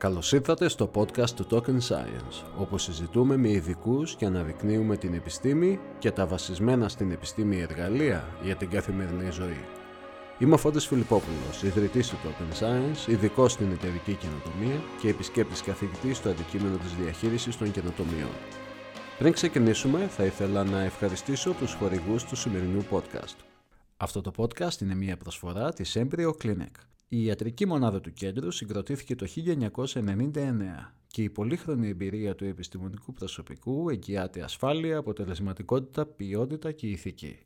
Καλώς ήρθατε στο podcast του Token Science, όπου συζητούμε με ειδικούς και αναδεικνύουμε την επιστήμη και τα βασισμένα στην επιστήμη εργαλεία για την καθημερινή ζωή. Είμαι ο Φώτης Φιλιππόπουλος, ιδρυτής του Token Science, ειδικός στην εταιρική καινοτομία και επισκέπτης καθηγητής στο αντικείμενο της διαχείρισης των καινοτομιών. Πριν ξεκινήσουμε, θα ήθελα να ευχαριστήσω τους χορηγούς του σημερινού podcast. Αυτό το podcast είναι μια προσφορά της Embryo Clinic. Η ιατρική μονάδα του κέντρου συγκροτήθηκε το 1999 και η πολύχρονη εμπειρία του επιστημονικού προσωπικού εγγυάται ασφάλεια, αποτελεσματικότητα, ποιότητα και ηθική.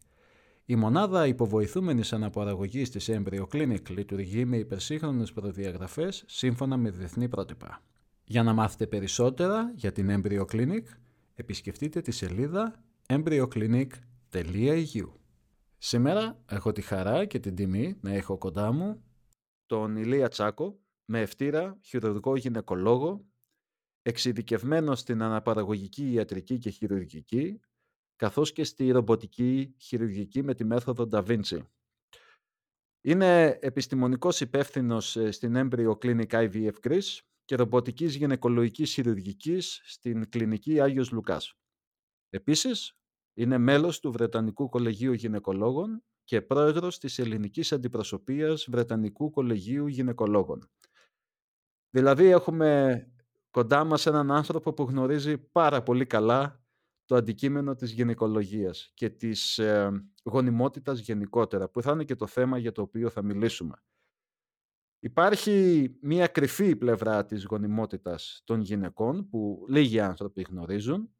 Η μονάδα υποβοηθούμενης αναπαραγωγής της Embryo Clinic λειτουργεί με υπερσύγχρονες προδιαγραφές σύμφωνα με διεθνή πρότυπα. Για να μάθετε περισσότερα για την Embryo Clinic, επισκεφτείτε τη σελίδα embryoclinic.eu. Σήμερα έχω τη χαρά και την τιμή να έχω κοντά μου τον Ηλία Τσάκο με ευτήρα χειρουργικό γυναικολόγο, εξειδικευμένο στην αναπαραγωγική ιατρική και χειρουργική, καθώς και στη ρομποτική χειρουργική με τη μέθοδο Da Vinci. Είναι επιστημονικός υπεύθυνος ε, στην Embryo Clinic IVF Greece και ρομποτικής γυναικολογικής χειρουργικής στην κλινική Άγιος Λουκάς. Επίσης, είναι μέλος του Βρετανικού Κολεγίου Γυναικολόγων και πρόεδρος της ελληνικής αντιπροσωπείας Βρετανικού Κολεγίου Γυναικολόγων. Δηλαδή έχουμε κοντά μας έναν άνθρωπο που γνωρίζει πάρα πολύ καλά το αντικείμενο της γυναικολογίας και της ε, γονιμότητας γενικότερα, που θα είναι και το θέμα για το οποίο θα μιλήσουμε. Υπάρχει μία κρυφή πλευρά της γονιμότητας των γυναικών που λίγοι άνθρωποι γνωρίζουν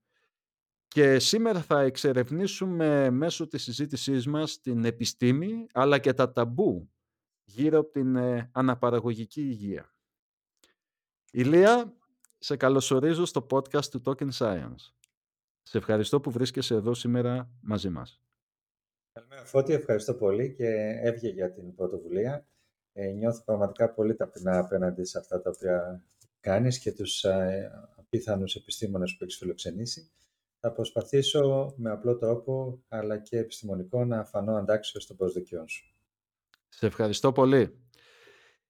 και σήμερα θα εξερευνήσουμε μέσω της συζήτησής μας την επιστήμη αλλά και τα ταμπού γύρω από την ε, αναπαραγωγική υγεία. Ηλία, σε καλωσορίζω στο podcast του Token Science. Σε ευχαριστώ που βρίσκεσαι εδώ σήμερα μαζί μας. Καλημέρα Φώτη, ευχαριστώ πολύ και έβγε για την πρωτοβουλία. Ε, νιώθω πραγματικά πολύ ταπεινά απέναντι σε αυτά τα οποία κάνεις και τους ε, απίθανους επιστήμονες που έχεις φιλοξενήσει. Θα προσπαθήσω με απλό τρόπο, αλλά και επιστημονικό, να φανώ αντάξιος των προσδοκιών σου. Σε ευχαριστώ πολύ.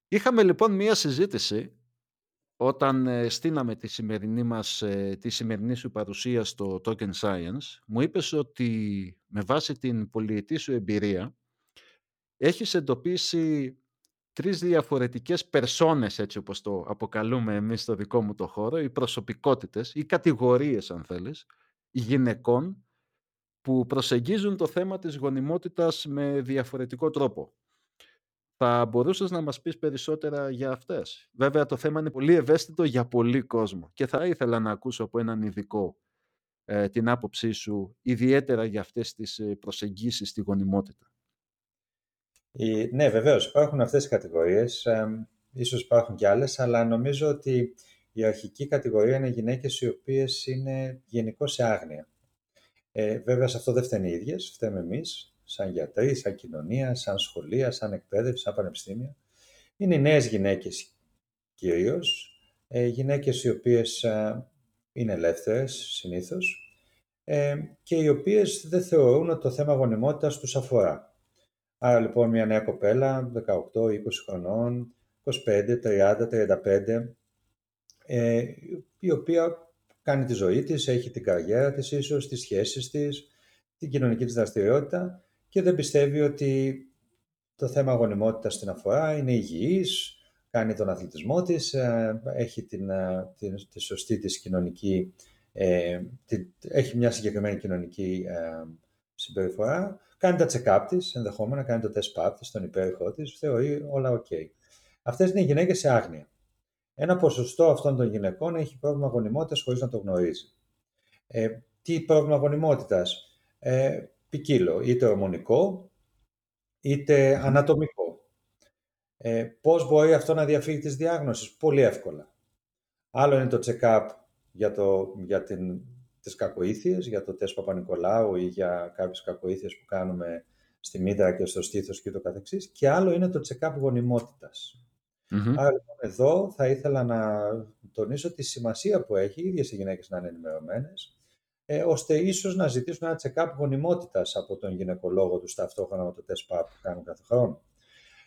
Είχαμε λοιπόν μία συζήτηση όταν ε, στείναμε τη σημερινή, μας, ε, τη σημερινή σου παρουσία στο Token Science. Μου είπες ότι με βάση την πολυετή σου εμπειρία έχεις εντοπίσει τρεις διαφορετικές περσόνες, έτσι όπως το αποκαλούμε εμείς στο δικό μου το χώρο, οι προσωπικότητες, οι κατηγορίες αν θέλεις, γυναικών που προσεγγίζουν το θέμα της γονιμότητας με διαφορετικό τρόπο. Θα μπορούσες να μας πεις περισσότερα για αυτές; Βέβαια το θέμα είναι πολύ ευαίσθητο για πολύ κόσμο και θα ήθελα να ακούσω από έναν ειδικό ε, την άποψή σου ιδιαίτερα για αυτές τις ε, προσεγγίσεις στη γονιμότητα. ναι, βεβαίως υπάρχουν αυτές οι κατηγορίες. Ε, ίσως υπάρχουν κι άλλες, αλλά νομίζω ότι η αρχική κατηγορία είναι γυναίκες οι οποίες είναι γενικώ σε άγνοια. Ε, βέβαια, σε αυτό δεν φταίνουν οι ίδιες, φταίμε εμείς, σαν γιατροί, σαν κοινωνία, σαν σχολεία, σαν εκπαίδευση, σαν πανεπιστήμια. Είναι οι νέες γυναίκες κυρίως, ε, γυναίκες οι οποίες ε, είναι ελεύθερες συνήθως ε, και οι οποίες δεν θεωρούν ότι το θέμα γονιμότητας τους αφορά. Άρα λοιπόν μια νέα κοπέλα, 18, 20 χρονών, 25, 30, 35, ε, η οποία κάνει τη ζωή της, έχει την καριέρα της ίσως, τις σχέσεις της, την κοινωνική της δραστηριότητα και δεν πιστεύει ότι το θέμα αγωνιμότητας την αφορά, είναι υγιής, κάνει τον αθλητισμό της, ε, έχει την, ε, την, τη σωστή της κοινωνική, ε, έχει μια συγκεκριμένη κοινωνική ε, συμπεριφορά, κάνει τα check-up της, ενδεχόμενα κάνει το test pap της, τον υπέρηχό της, θεωρεί όλα ok. Αυτές είναι οι γυναίκες σε άγνοια. Ένα ποσοστό αυτών των γυναικών έχει πρόβλημα γονιμότητας χωρίς να το γνωρίζει. Ε, τι πρόβλημα γονιμότητας; Ε, ποικίλο, είτε ορμονικό, είτε ανατομικό. Ε, πώς μπορεί αυτό να διαφύγει της διάγνωσης; Πολύ εύκολα. Άλλο είναι το check-up για, το, για την, τις κακοήθειες, για το τεστ Παπα-Νικολάου ή για κάποιες κακοήθειες που κάνουμε στη μήτρα και στο στήθος και το καθεξής. Και άλλο είναι το check-up γονιμότητας. Mm-hmm. Άρα λοιπόν εδώ θα ήθελα να τονίσω τη σημασία που έχει οι ίδιες οι γυναίκες να είναι ενημερωμένες, ε, ώστε ίσως να ζητήσουν ένα check-up γονιμότητας από τον γυναικολόγο τους ταυτόχρονα με το τεστ PAP που κάνουν κάθε χρόνο.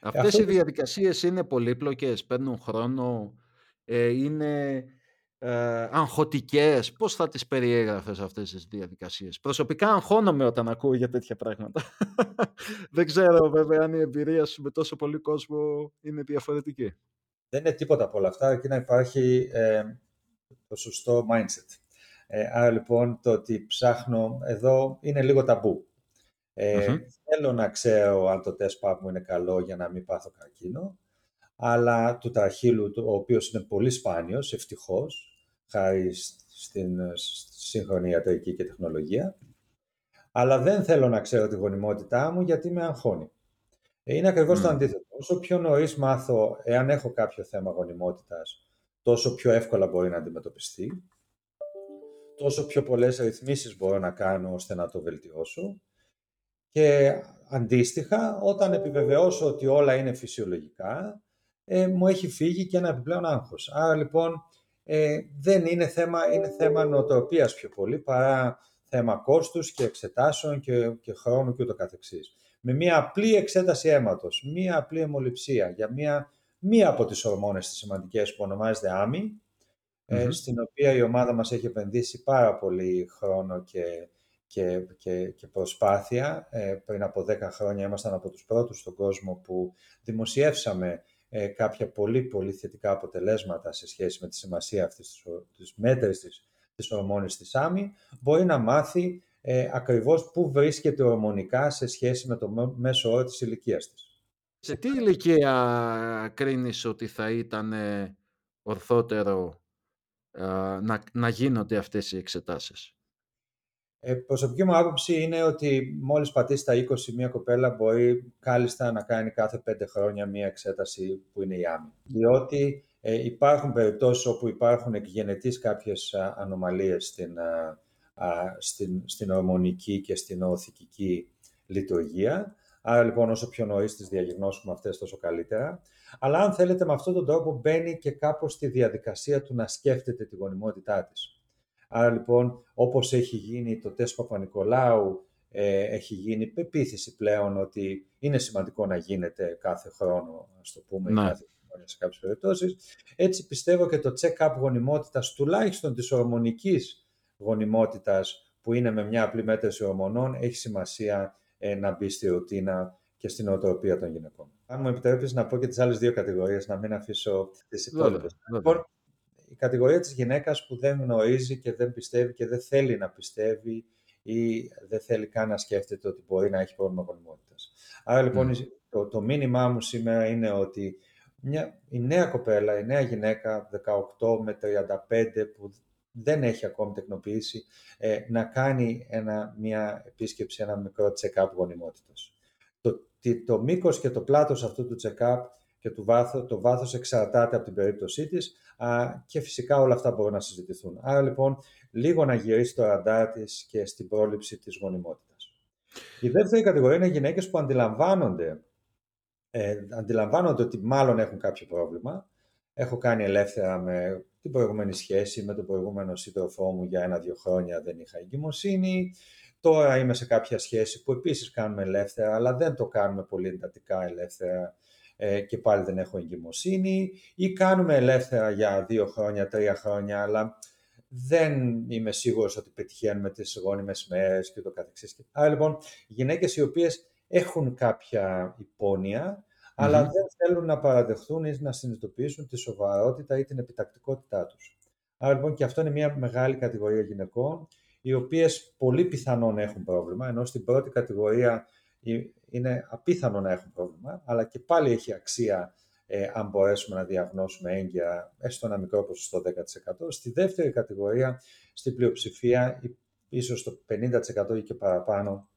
Αυτές οι διαδικασίες είναι πολύπλοκες, παίρνουν χρόνο ε, είναι ε, αγχωτικές. Πώς θα τις περιέγραφες αυτές τις διαδικασίες; Προσωπικά αγχώνομαι όταν ακούω για τέτοια πράγματα. Δεν ξέρω βέβαια αν η εμπειρία σου με τόσο πολύ κόσμο είναι διαφορετική. Δεν είναι τίποτα από όλα αυτά, και να υπάρχει ε, το σωστό mindset. Ε, άρα λοιπόν το ότι ψάχνω εδώ είναι λίγο ταμπού. Ε, Θέλω να ξέρω αν το τεστ μου είναι καλό για να μην πάθω καρκίνο, αλλά του ταχύλου, ο οποίος είναι πολύ σπάνιος, ευτυχώς, χάρη στην σύγχρονη ιατρική και τεχνολογία, αλλά δεν θέλω να ξέρω τη γονιμότητά μου γιατί με αγχώνει. Ε, είναι ακριβώς το αντίθετο. Όσο πιο νωρίς μάθω εάν έχω κάποιο θέμα γονιμότητας, τόσο πιο εύκολα μπορεί να αντιμετωπιστεί, τόσο πιο πολλές ρυθμίσεις μπορώ να κάνω ώστε να το βελτιώσω και αντίστοιχα, όταν επιβεβαιώσω ότι όλα είναι φυσιολογικά, ε, μου έχει φύγει και ένα επιπλέον άγχος. Άρα λοιπόν ε, δεν είναι θέμα, είναι θέμα νοοτροπίας πιο πολύ παρά θέμα κόστους και εξετάσεων και, και χρόνου και ούτω καθεξής. Με μια απλή εξέταση αίματος, μια απλή αιμοληψία για μια, μία από τις ορμόνες τις σημαντικές που ονομάζεται άμι, ε, στην οποία η ομάδα μας έχει επενδύσει πάρα πολύ χρόνο και, και, και, και προσπάθεια. Ε, πριν από 10 χρόνια ήμασταν από τους πρώτους στον κόσμο που δημοσιεύσαμε ε, κάποια πολύ πολύ θετικά αποτελέσματα σε σχέση με τη σημασία αυτής της, της μέτρησης της, της ορμόνης της άμυ, μπορεί να μάθει ε, ακριβώς πού βρίσκεται ορμονικά σε σχέση με το μέσο όρο της ηλικίας της. Σε τι ηλικία κρίνεις ότι θα ήταν ορθότερο να, να γίνονται αυτές οι εξετάσεις; Ε, προσωπική μου άποψη είναι ότι μόλις πατήσει τα 20 μια κοπέλα μπορεί κάλλιστα να κάνει κάθε 5 χρόνια μια εξέταση που είναι η άμυ. Διότι ε, υπάρχουν περιπτώσεις όπου υπάρχουν εκγενετής κάποιες ανομαλίες στην, α, στην, στην ορμονική και στην οθικική λειτουργία. Άρα λοιπόν όσο πιο νωρίς τις διαγνώσουμε αυτές τόσο καλύτερα. Αλλά αν θέλετε με αυτόν τον τρόπο μπαίνει και κάπως στη διαδικασία του να σκέφτεται τη γονιμότητά της. Άρα λοιπόν, όπως έχει γίνει το τεστ Παπα-Νικολάου, ε, έχει γίνει πεποίθηση πλέον ότι είναι σημαντικό να γίνεται κάθε χρόνο, ας το πούμε, ναι. κάθε χρόνο σε κάποιες περιπτώσεις. Έτσι πιστεύω και το check-up γονιμότητας, τουλάχιστον της ορμονικής γονιμότητας, που είναι με μια απλή μέτρηση ορμονών, έχει σημασία ε, να μπει στη ρουτίνα και στην οτροπία των γυναικών. Αν μου επιτρέπεις να πω και τις άλλες δύο κατηγορίες, να μην αφήσω τις υπόλοιπες. Λοιπόν, η κατηγορία της γυναίκας που δεν γνωρίζει και δεν πιστεύει και δεν θέλει να πιστεύει ή δεν θέλει καν να σκέφτεται ότι μπορεί να έχει πρόβλημα γονιμότητας. Άρα λοιπόν mm. το, το μήνυμά μου σήμερα είναι ότι μια, η νέα κοπέλα, η νέα γυναίκα 18 με 35 που δεν έχει ακόμη τεκνοποιήσει, ε, να κάνει ένα, μια επίσκεψη, ένα μικρό check-up γονιμότητας. Το, το, το μήκος και το πλάτος αυτού του check-up και του βάθο, το βάθος εξαρτάται από την περίπτωσή της α, και φυσικά όλα αυτά μπορούν να συζητηθούν. Άρα λοιπόν λίγο να γυρίσει το ραντάρ της και στην πρόληψη της γονιμότητας. Η δεύτερη κατηγορία είναι γυναίκες που αντιλαμβάνονται, ε, αντιλαμβάνονται ότι μάλλον έχουν κάποιο πρόβλημα. Έχω κάνει ελεύθερα με την προηγούμενη σχέση, με τον προηγούμενο σύντροφό μου για ένα-δύο χρόνια δεν είχα εγκυμοσύνη. Τώρα είμαι σε κάποια σχέση που επίσης κάνουμε ελεύθερα, αλλά δεν το κάνουμε πολύ εντατικά ελεύθερα ε, και πάλι δεν έχω εγκυμοσύνη ή κάνουμε ελεύθερα για δύο χρόνια, τρία χρόνια, αλλά δεν είμαι σίγουρος ότι πετυχαίνουμε τις γόνιμες μέρες και το καθεξής. Άρα λοιπόν, γυναίκες οι οποίες έχουν κάποια αλλά δεν θέλουν να παραδεχθούν ή να συνειδητοποιήσουν τη σοβαρότητα ή την επιτακτικότητά τους. Άρα λοιπόν και αυτό είναι μια μεγάλη κατηγορία γυναικών, οι οποίες πολύ πιθανόν έχουν πρόβλημα, ενώ στην πρώτη κατηγορία είναι απίθανο να έχουν πρόβλημα, αλλά και πάλι έχει αξία ε, αν μπορέσουμε να διαγνώσουμε έγκαια έστω ένα μικρό ποσοστό 10%. Στη δεύτερη κατηγορία, στην πλειοψηφία, ίσως το 50% ή και παραπάνω,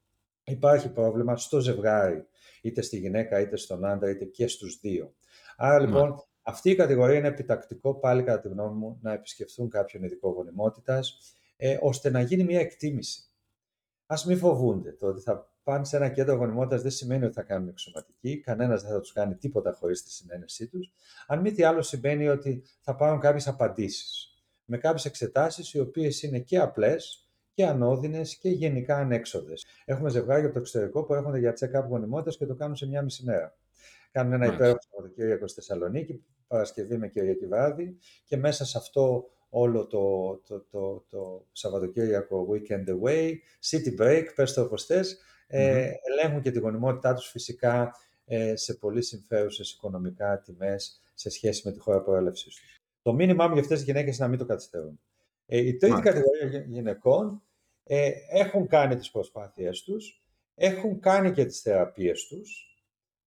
υπάρχει πρόβλημα στο ζευγάρι, είτε στη γυναίκα, είτε στον άντρα, είτε και στους δύο. Άρα λοιπόν, αυτή η κατηγορία είναι επιτακτικό πάλι κατά τη γνώμη μου να επισκεφθούν κάποιον ειδικό γονιμότητας, ε, ώστε να γίνει μια εκτίμηση. Ας μην φοβούνται το ότι θα πάνε σε ένα κέντρο γονιμότητας δεν σημαίνει ότι θα κάνουν εξωματική. Κανένας δεν θα τους κάνει τίποτα χωρίς τη συνένεσή τους. Αν μη τι άλλο, σημαίνει ότι θα πάρουν κάποιες απαντήσεις. Με κάποιες εξετάσεις οι οποίες είναι και απλές και ανώδυνες και γενικά ανέξοδες. Έχουμε ζευγάρια από το εξωτερικό που έρχονται για check-up γονιμότητας και το κάνουν σε μια μισή μέρα. Κάνουν ένα υπέροχο Σαββατοκύριακο στη Θεσσαλονίκη, Παρασκευή με Κυριακή βράδυ και μέσα σε αυτό όλο το, το, το, το Σαββατοκύριακο weekend away, city break, πες το όπως θες, ε, ελέγχουν και τη γονιμότητά τους φυσικά ε, σε πολύ συμφέρουσες οικονομικά τιμές σε σχέση με τη χώρα προέλευσης τους. Το μήνυμά μου για αυτές τις γυναίκες είναι να μην το καθυστερούν. Ε, η τρίτη κατηγορία γυναικών ε, έχουν κάνει τις προσπάθειές τους, έχουν κάνει και τις θεραπείες τους,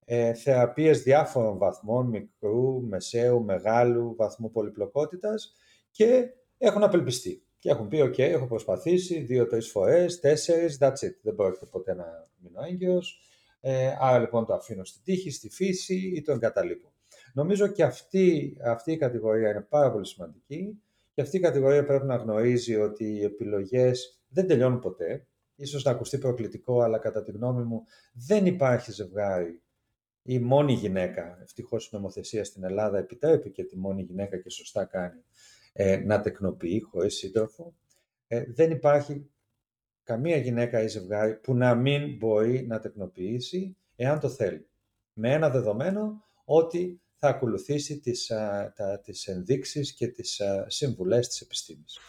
ε, θεραπείες διάφορων βαθμών, μικρού, μεσαίου, μεγάλου βαθμού πολυπλοκότητας και έχουν απελπιστεί. Και έχουν πει, OK, έχω προσπαθήσει δύο-τρεις φορές, τέσσερις, that's it. Δεν πρόκειται ποτέ να μείνω έγκυος. Ε, άρα λοιπόν το αφήνω στη τύχη, στη φύση ή το εγκαταλείπω. Νομίζω και αυτή, αυτή η κατηγορία είναι πάρα πολύ σημαντική και αυτή η κατηγορία πρέπει να γνωρίζει ότι οι επιλογές δεν τελειώνουν ποτέ. Ίσως να ακουστεί προκλητικό, αλλά κατά τη γνώμη μου δεν υπάρχει ζευγάρι ή μόνη γυναίκα. Ευτυχώς η νομοθεσία στην Ελλάδα επιτρέπει και τη μόνη γυναίκα και σωστά κάνει ε, να τεκνοποιεί χωρίς σύντροφο. Ε, δεν υπάρχει καμία γυναίκα ή ζευγάρι που να μην μπορεί να τεκνοποιήσει εάν το θέλει. Με ένα δεδομένο ότι θα ακολουθήσει τις, α, τα, τις ενδείξεις και τις α, συμβουλές της επιστήμης.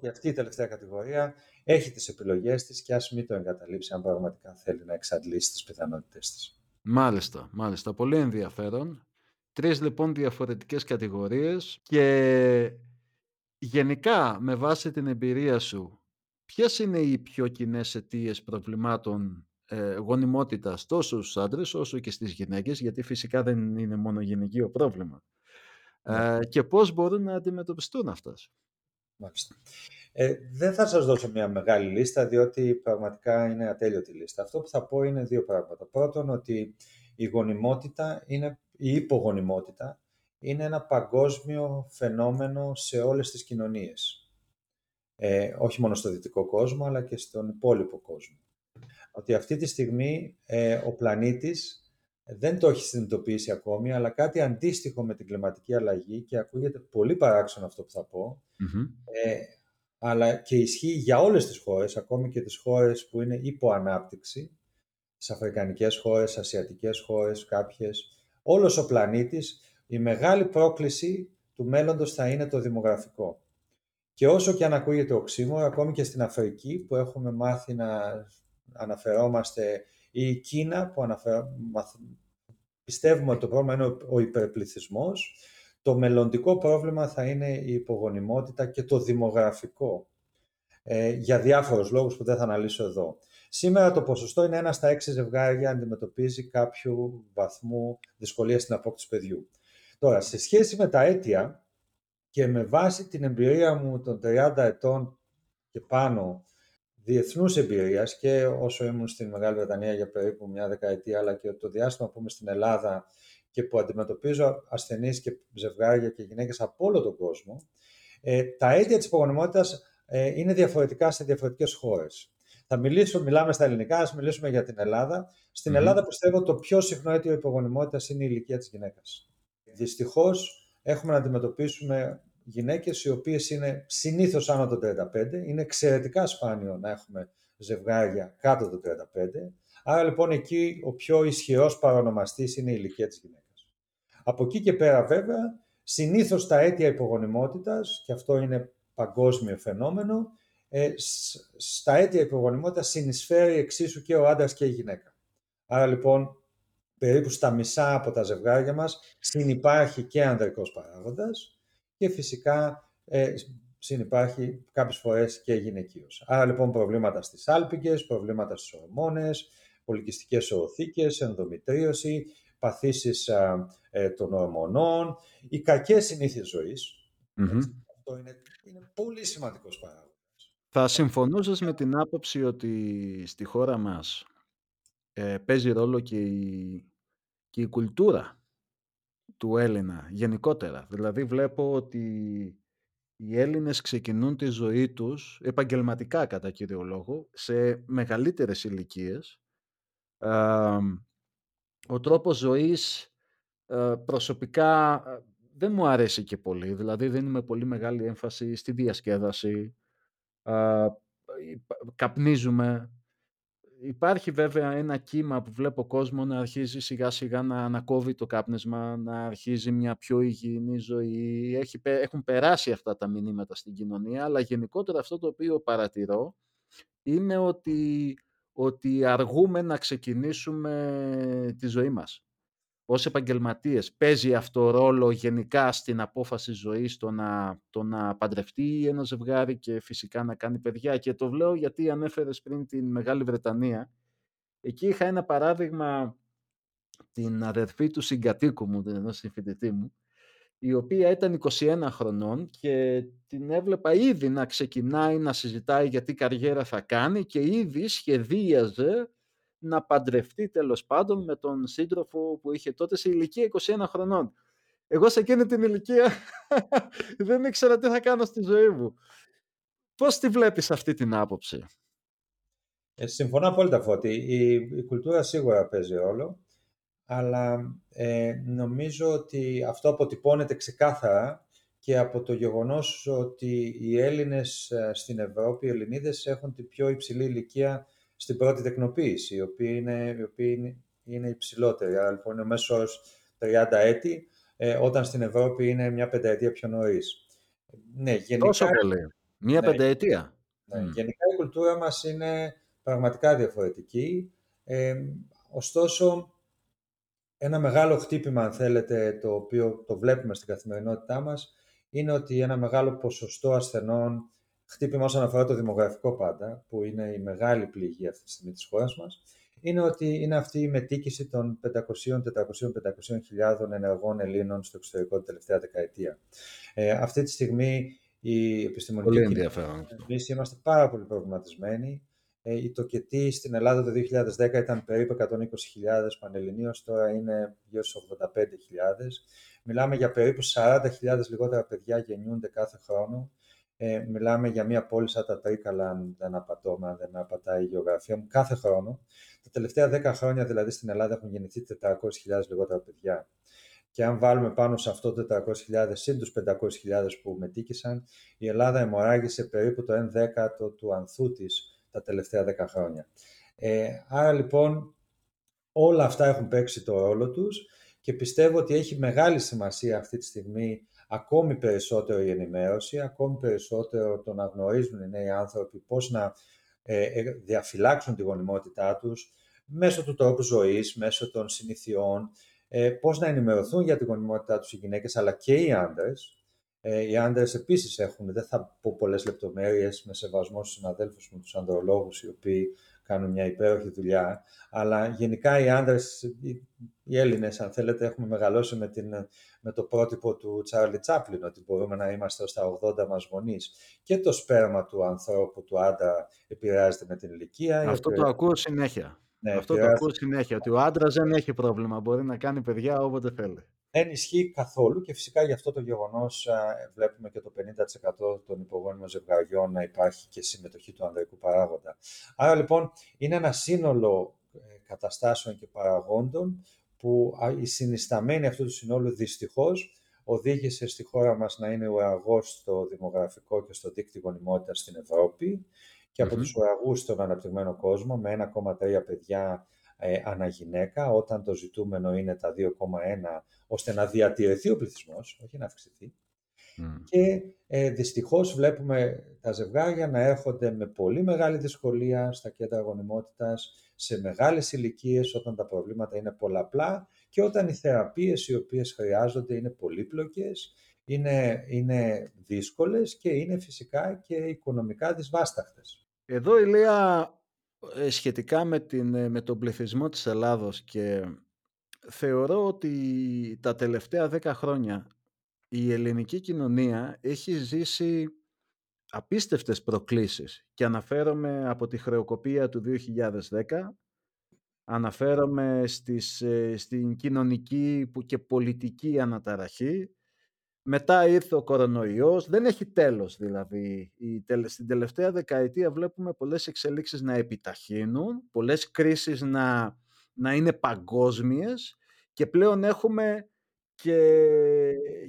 Και αυτή η τελευταία κατηγορία έχει τις επιλογές της και ας μην το εγκαταλείψει αν πραγματικά θέλει να εξαντλήσει τις πιθανότητες της. Μάλιστα, μάλιστα. Πολύ ενδιαφέρον. Τρεις λοιπόν διαφορετικές κατηγορίες και γενικά με βάση την εμπειρία σου ποιες είναι οι πιο κοινές αιτίες προβλημάτων ε, γονιμότητας τόσο στους άντρες όσο και στις γυναίκες γιατί φυσικά δεν είναι μόνο γυναικείο πρόβλημα ναι. ε, και πώς μπορούν να αντιμετωπιστούν αυτές; Μάλιστα. Ε, δεν θα σας δώσω μια μεγάλη λίστα διότι πραγματικά είναι ατέλειωτη λίστα. Αυτό που θα πω είναι δύο πράγματα. Πρώτον ότι η γονιμότητα είναι η υπογονιμότητα είναι ένα παγκόσμιο φαινόμενο σε όλες τις κοινωνίες. Ε, όχι μόνο στο δυτικό κόσμο, αλλά και στον υπόλοιπο κόσμο. Ότι αυτή τη στιγμή ε, ο πλανήτης δεν το έχει συνειδητοποιήσει ακόμη, αλλά κάτι αντίστοιχο με την κλιματική αλλαγή και ακούγεται πολύ παράξενο αυτό που θα πω, ε, αλλά και ισχύει για όλες τις χώρες, ακόμη και τις χώρες που είναι υποανάπτυξη, τις αφρικανικές χώρες, ασιατικές χώρες, κάποιες, όλος ο πλανήτης, η μεγάλη πρόκληση του μέλλοντος θα είναι το δημογραφικό. Και όσο και αν ακούγεται οξύμορο, ακόμη και στην Αφρική που έχουμε μάθει να αναφερόμαστε ή η Κίνα που πιστεύουμε ότι το πρόβλημα είναι ο υπερπληθυσμός, το μελλοντικό πρόβλημα θα είναι η υπογονιμότητα και το δημογραφικό ε, για διάφορους λόγους που δεν θα αναλύσω εδώ. Σήμερα το ποσοστό είναι ένα στα έξι ζευγάρια αντιμετωπίζει κάποιο βαθμού δυσκολίας στην απόκτηση παιδιού. Τώρα, σε σχέση με τα αίτια και με βάση την εμπειρία μου των 30 ετών και πάνω διεθνούς εμπειρίας και όσο ήμουν στην Μεγάλη Βρετανία για περίπου μια δεκαετία αλλά και το διάστημα που είμαι στην Ελλάδα και που αντιμετωπίζω ασθενείς και ζευγάρια και γυναίκες από όλο τον κόσμο, ε, τα αίτια της υπογονιμότητας ε, είναι διαφορετικά σε διαφορετικές χώρες. Θα μιλήσω, μιλάμε στα ελληνικά, ας μιλήσουμε για την Ελλάδα. Στην Ελλάδα πιστεύω το πιο συχνό αίτιο υπογονιμότητας είναι η ηλικία της γυναίκας. Δυστυχώς έχουμε να αντιμετωπίσουμε γυναίκες οι οποίες είναι συνήθως άνω των 35. Είναι εξαιρετικά σπάνιο να έχουμε ζευγάρια κάτω των 35. Άρα λοιπόν εκεί ο πιο ισχυρός παρονομαστής είναι η ηλικία της γυναίκας. Από εκεί και πέρα βέβαια, συνήθως τα αίτια υπογονιμότητας, και αυτό είναι παγκόσμιο φαινόμενο, ε, στα αίτια υπογονιμότητα συνεισφέρει εξίσου και ο άντρας και η γυναίκα. Άρα λοιπόν περίπου στα μισά από τα ζευγάρια μας συνυπάρχει και ανδρικός παράγοντας και φυσικά ε, συνυπάρχει κάποιες φορές και γυναικείος. Άρα λοιπόν προβλήματα στις άλπικες, προβλήματα στις ορμόνες, πολικιστικές οθήκες, ενδομητρίωση, παθήσεις ε, των ορμονών, οι κακές συνήθειες Αυτό είναι, είναι πολύ σημαντικός παράγοντας. Θα συμφωνούσες με την άποψη ότι στη χώρα μας ε, παίζει ρόλο και η, και η κουλτούρα του Έλληνα γενικότερα. Δηλαδή βλέπω ότι οι Έλληνες ξεκινούν τη ζωή τους επαγγελματικά κατά κύριο λόγο σε μεγαλύτερες ηλικίες. ο τρόπος ζωής ε, προσωπικά ε, δεν μου αρέσει και πολύ. Δηλαδή δίνουμε πολύ μεγάλη έμφαση στη διασκέδαση, καπνίζουμε. υπάρχει βέβαια ένα κύμα που βλέπω κόσμο να αρχίζει σιγά σιγά να ανακόβει το κάπνισμα, να αρχίζει μια πιο υγιεινή ζωή. Έχει, έχουν περάσει αυτά τα μηνύματα στην κοινωνία, αλλά γενικότερα αυτό το οποίο παρατηρώ είναι ότι, ότι αργούμε να ξεκινήσουμε τη ζωή μας ως επαγγελματίες παίζει αυτό ρόλο γενικά στην απόφαση ζωής το να, το να παντρευτεί ένα ζευγάρι και φυσικά να κάνει παιδιά; Και το λέω γιατί ανέφερες πριν την Μεγάλη Βρετανία. Εκεί είχα ένα παράδειγμα την αδερφή του συγκατοίκου μου, ενός συμφοιτητή μου η οποία ήταν 21 χρονών και την έβλεπα ήδη να ξεκινάει να συζητάει για τι καριέρα θα κάνει και ήδη σχεδίαζε να παντρευτεί τέλος πάντων με τον σύντροφο που είχε τότε σε ηλικία 21 χρονών. Εγώ σε εκείνη την ηλικία δεν ήξερα τι θα κάνω στη ζωή μου. Πώς τη βλέπεις αυτή την άποψη; Ε, συμφωνώ απόλυτα Φώτη. Η, η κουλτούρα σίγουρα παίζει ρόλο, αλλά ε, νομίζω ότι αυτό αποτυπώνεται ξεκάθαρα και από το γεγονός ότι οι Έλληνες ε, στην Ευρώπη, οι Ελληνίδες έχουν την πιο υψηλή ηλικία στην πρώτη τεκνοποίηση, η οποία είναι, η οποία είναι, είναι υψηλότερη. Άρα λοιπόν είναι μέσω 30 έτη, ε, όταν στην Ευρώπη είναι μια πενταετία πιο νωρίς. Ναι, γενικά, Τόσο πολύ. Μια ναι, πενταετία. Ναι, Γενικά η κουλτούρα μας είναι πραγματικά διαφορετική. Ε, ωστόσο, ένα μεγάλο χτύπημα, αν θέλετε, το οποίο το βλέπουμε στην καθημερινότητά μας, είναι ότι ένα μεγάλο ποσοστό ασθενών χτύπημα όσον αφορά το δημογραφικό πάντα, που είναι η μεγάλη πληγή αυτή τη στιγμή της χώρας μας, είναι ότι είναι αυτή η μετήκηση των 500, 400, 500 χιλιάδων ενεργών Ελλήνων στο εξωτερικό την τελευταία δεκαετία. Ε, αυτή τη στιγμή η επιστημονική Εμείς είμαστε πάρα πολύ προβληματισμένοι. Ε, η τοκετή στην Ελλάδα το 2010 ήταν περίπου 120.000 πανελληνίως, τώρα είναι γύρω στους 85.000. Μιλάμε για περίπου 40.000 λιγότερα παιδιά γεννιούνται κάθε χρόνο ε, μιλάμε για μια πόλη σαν τα Τρίκαλα, αν δεν απατώ, αν δεν απατάει η γεωγραφία μου, κάθε χρόνο. Τα τελευταία 10 χρόνια δηλαδή στην Ελλάδα έχουν γεννηθεί 400.000 λιγότερα παιδιά. Και αν βάλουμε πάνω σε αυτό το 400.000 συν τους 500.000 που μετήκησαν, η Ελλάδα αιμορράγησε περίπου το 1 δέκατο του ανθού της τα τελευταία 10 χρόνια. Ε, άρα λοιπόν όλα αυτά έχουν παίξει το ρόλο τους και πιστεύω ότι έχει μεγάλη σημασία αυτή τη στιγμή ακόμη περισσότερο η ενημέρωση, ακόμη περισσότερο το να γνωρίζουν οι νέοι άνθρωποι πώς να ε, ε, διαφυλάξουν τη γονιμότητά τους μέσω του τρόπου ζωής, μέσω των συνηθιών, ε, πώς να ενημερωθούν για τη γονιμότητά τους οι γυναίκες αλλά και οι άντρες. οι άντρες επίσης έχουν, δεν θα πω πολλές λεπτομέρειες με σεβασμό στους συναδέλφους μου, τους ανδρολόγους, οι οποίοι κάνουν μια υπέροχη δουλειά. Αλλά γενικά οι άνδρες, οι Έλληνες, αν θέλετε, έχουμε μεγαλώσει με, την, με το πρότυπο του Τσάρλι Τσάπλιν, ότι μπορούμε να είμαστε ως τα 80 μας γονείς. Και το σπέρμα του ανθρώπου, του άντρα, επηρεάζεται με την ηλικία. Αυτό το ακούω συνέχεια. Ναι, Αυτό το ακούω συνέχεια, ότι ο άντρας δεν έχει πρόβλημα, μπορεί να κάνει παιδιά όποτε θέλει δεν ισχύει καθόλου και φυσικά γι' αυτό το γεγονός βλέπουμε και το 50% των υπογόνιμων ζευγαριών να υπάρχει και συμμετοχή του ανδρικού παράγοντα. Άρα λοιπόν είναι ένα σύνολο ε, καταστάσεων και παραγόντων που η συνισταμένη αυτού του συνόλου δυστυχώς οδήγησε στη χώρα μας να είναι ουραγός στο δημογραφικό και στο δίκτυο γονιμότητας στην Ευρώπη και από mm-hmm. τους ουραγούς στον αναπτυγμένο κόσμο με 1,3 παιδιά ε, αναγυναίκα, όταν το ζητούμενο είναι τα 2,1, ώστε να διατηρηθεί ο πληθυσμός, όχι να αυξηθεί. Και ε, δυστυχώς βλέπουμε τα ζευγάρια να έρχονται με πολύ μεγάλη δυσκολία στα κέντρα γονιμότητας, σε μεγάλες ηλικίες όταν τα προβλήματα είναι πολλαπλά και όταν οι θεραπείες οι οποίες χρειάζονται είναι πολύπλοκες, είναι, είναι δύσκολες και είναι φυσικά και οικονομικά δυσβάσταχτες. Εδώ, Ηλία, ε, σχετικά με, την, ε, με τον πληθυσμό της Ελλάδος και θεωρώ ότι τα τελευταία δέκα χρόνια η ελληνική κοινωνία έχει ζήσει απίστευτες προκλήσεις και αναφέρομαι από τη χρεοκοπία του 2010 αναφέρομαι στις, ε, στην κοινωνική και πολιτική αναταραχή μετά ήρθε ο κορονοϊός, δεν έχει τέλος δηλαδή. Η, στην τελευταία δεκαετία βλέπουμε πολλές εξελίξεις να επιταχύνουν, πολλές κρίσεις να, να είναι παγκόσμιες και πλέον έχουμε και,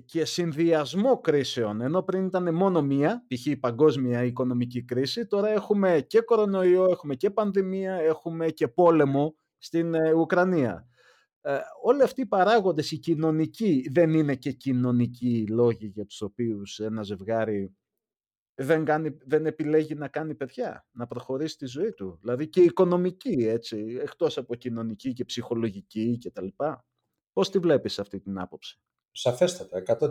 και συνδυασμό κρίσεων. Ενώ πριν ήταν μόνο μία, π.χ. η παγκόσμια οικονομική κρίση, τώρα έχουμε και κορονοϊό, έχουμε και πανδημία, έχουμε και πόλεμο στην ε, Ουκρανία. Ε, όλοι αυτοί οι παράγοντες, οι κοινωνικοί, δεν είναι και κοινωνικοί λόγοι για τους οποίους ένα ζευγάρι δεν, κάνει, δεν επιλέγει να κάνει παιδιά, να προχωρήσει τη ζωή του. Δηλαδή και οικονομική, έτσι, εκτός από κοινωνική και ψυχολογική κτλ. Πώς τη βλέπεις αυτή την άποψη; Σαφέστατα, 100%.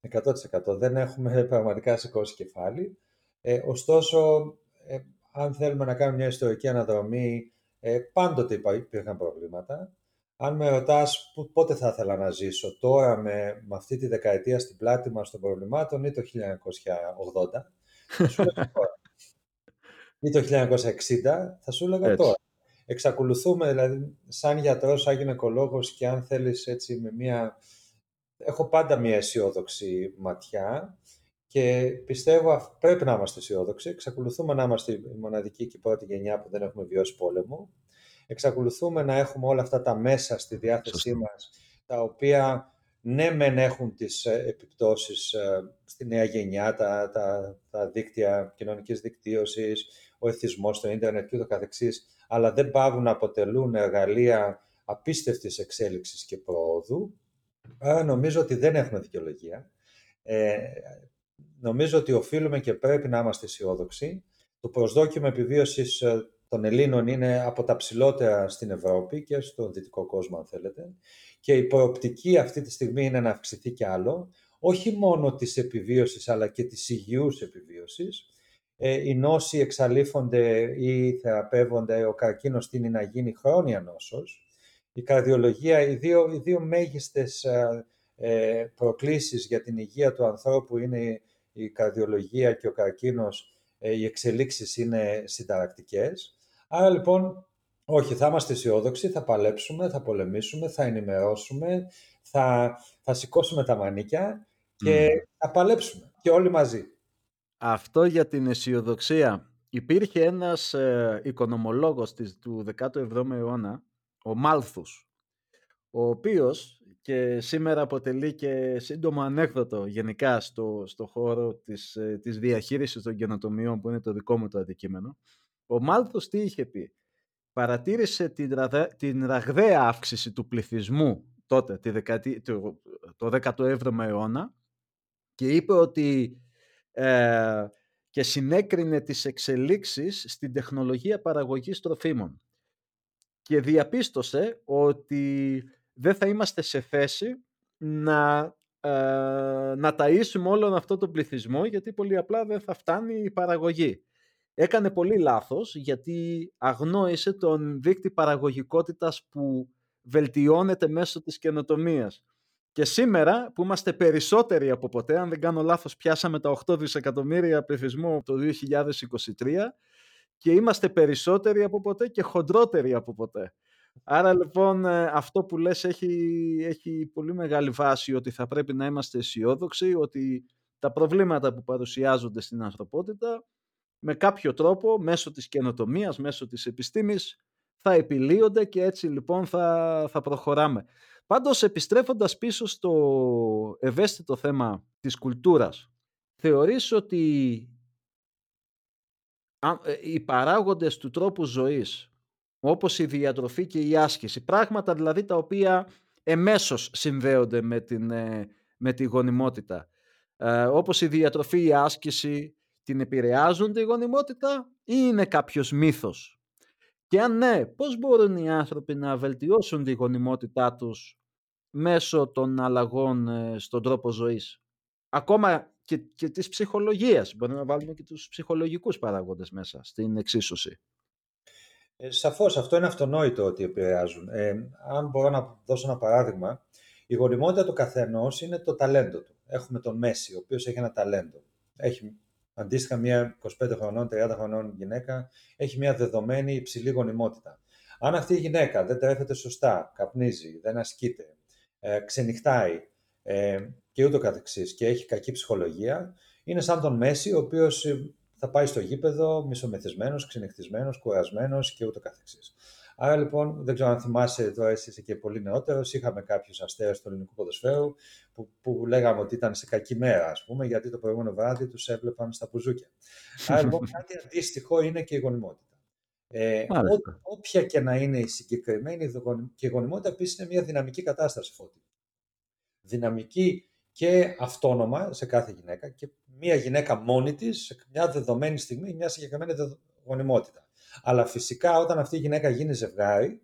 100%. Δεν έχουμε πραγματικά σηκώσει κεφάλι. Ε, ωστόσο, ε, αν θέλουμε να κάνουμε μια ιστορική αναδρομή, ε, πάντοτε υπήρχαν προβλήματα. Αν με ρωτάς πότε θα ήθελα να ζήσω, τώρα με, με αυτή τη δεκαετία στην πλάτη μας των προβλημάτων ή το 1980, θα σου έλεγα τώρα. ή το 1960, θα σου έλεγα τώρα. Εξακολουθούμε, δηλαδή, σαν γιατρός, σαν γυναικολόγος και αν θέλεις έτσι με μια... Έχω πάντα μια αισιόδοξη ματιά και πιστεύω πρέπει να είμαστε αισιόδοξοι. Εξακολουθούμε να είμαστε η μοναδική και η πρώτη γενιά που δεν έχουμε βιώσει πόλεμο εξακολουθούμε να έχουμε όλα αυτά τα μέσα στη διάθεσή μας, τα οποία ναι μεν έχουν τις ε, επιπτώσεις ε, στη νέα γενιά, τα, τα, τα δίκτυα κοινωνικής δικτύωσης, ο εθισμός, το ίντερνετ και ούτω καθεξής, αλλά δεν πάβουν να αποτελούν εργαλεία απίστευτης εξέλιξης και προόδου. Άρα νομίζω ότι δεν έχουμε δικαιολογία. Ε, νομίζω ότι οφείλουμε και πρέπει να είμαστε αισιόδοξοι. Το προσδόκιμο επιβίωσης ε, των Ελλήνων είναι από τα ψηλότερα στην Ευρώπη και στον δυτικό κόσμο, αν θέλετε. Και η προοπτική αυτή τη στιγμή είναι να αυξηθεί κι άλλο, όχι μόνο της επιβίωσης, αλλά και της υγιούς επιβίωσης. Ε, οι νόσοι εξαλείφονται ή θεραπεύονται, ο καρκίνος τίνει να γίνει χρόνια νόσος. Η καρδιολογία, οι δύο, οι δύο μέγιστες ε, ε, προκλήσεις για την υγεία του ανθρώπου είναι η καρδιολογία και ο καρκίνος, οι εξελίξεις είναι συνταρακτικές. Άρα λοιπόν, όχι, θα είμαστε αισιόδοξοι, θα παλέψουμε, θα πολεμήσουμε, θα ενημερώσουμε, θα, θα σηκώσουμε τα μανίκια και θα παλέψουμε και όλοι μαζί. Αυτό για την αισιοδοξία. Υπήρχε ένας ε, οικονομολόγος της, του 17ου αιώνα, ο Μάλθους, ο οποίος και σήμερα αποτελεί και σύντομο ανέκδοτο γενικά στο, στο χώρο της, ε, της διαχείρισης των καινοτομιών που είναι το δικό μου το αντικείμενο. Ο Μάλθος τι είχε πει; Παρατήρησε την, την ραγδαία αύξηση του πληθυσμού τότε, τη δεκαετή, το, το 17ο αιώνα και είπε ότι ε, και συνέκρινε τις εξελίξεις στην τεχνολογία παραγωγής τροφίμων και διαπίστωσε ότι δεν θα είμαστε σε θέση να, ε, να ταΐσουμε όλον αυτό το πληθυσμό γιατί πολύ απλά δεν θα φτάνει η παραγωγή έκανε πολύ λάθος γιατί αγνόησε τον δείκτη παραγωγικότητας που βελτιώνεται μέσω της καινοτομίας. Και σήμερα που είμαστε περισσότεροι από ποτέ, αν δεν κάνω λάθος πιάσαμε τα 8 δισεκατομμύρια πληθυσμό το 2023 και είμαστε περισσότεροι από ποτέ και χοντρότεροι από ποτέ. Άρα λοιπόν ε, αυτό που λες έχει, έχει πολύ μεγάλη βάση ότι θα πρέπει να είμαστε αισιόδοξοι, ότι τα προβλήματα που παρουσιάζονται στην ανθρωπότητα με κάποιο τρόπο μέσω της καινοτομίας, μέσω της επιστήμης θα επιλύονται και έτσι λοιπόν θα, θα προχωράμε. Πάντως επιστρέφοντας πίσω στο ευαίσθητο θέμα της κουλτούρας, θεωρείς ότι ε, οι παράγοντες του τρόπου ζωής, όπως η διατροφή και η άσκηση, πράγματα δηλαδή τα οποία εμέσως συνδέονται με, την, ε, με τη γονιμότητα, ε, όπως η διατροφή, η άσκηση, την επηρεάζουν τη γονιμότητα ή είναι κάποιος μύθος; Και αν ναι, πώς μπορούν οι άνθρωποι να βελτιώσουν τη γονιμότητά τους μέσω των αλλαγών ε, στον τρόπο ζωής; Ακόμα και, και της ψυχολογίας. Μπορούμε να βάλουμε και τους ψυχολογικούς παράγοντες μέσα στην εξίσωση. Ε, σαφώς, αυτό είναι αυτονόητο ότι επηρεάζουν. Ε, αν μπορώ να δώσω ένα παράδειγμα, η γονιμότητα του καθενός είναι το ταλέντο του. Έχουμε τον Μέση, ο οποίος έχει ένα ταλέντο. Έχει Αντίστοιχα, μια 25 χρονών, 30 χρονών γυναίκα έχει μια δεδομένη υψηλή γονιμότητα. Αν αυτή η γυναίκα δεν τρέφεται σωστά, καπνίζει, δεν ασκείται, ε, ξενυχτάει ε, και ούτω καθεξής και έχει κακή ψυχολογία, είναι σαν τον Μέση, ο οποίος ε, θα πάει στο γήπεδο μισομεθυσμένος, ξενυχτισμένος, κουρασμένος και ούτω καθεξής. Άρα λοιπόν, δεν ξέρω αν θυμάσαι τώρα, εσύ είσαι και πολύ νεότερος. Είχαμε κάποιους αστέρες του ελληνικού ποδοσφαίρου που, που λέγαμε ότι ήταν σε κακή μέρα, ας πούμε, γιατί το προηγούμενο βράδυ τους έβλεπαν στα πουζούκια. Άρα λοιπόν, κάτι αντίστοιχο είναι και η γονιμότητα. Ε, ό, όποια και να είναι η συγκεκριμένη και η γονιμότητα επίσης είναι μια δυναμική κατάσταση φώτη. Δυναμική και αυτόνομα σε κάθε γυναίκα και μια γυναίκα μόνη της σε μια δεδομένη στιγμή, μια συγκεκριμένη γονιμότητα. Αλλά φυσικά όταν αυτή η γυναίκα γίνει ζευγάρι,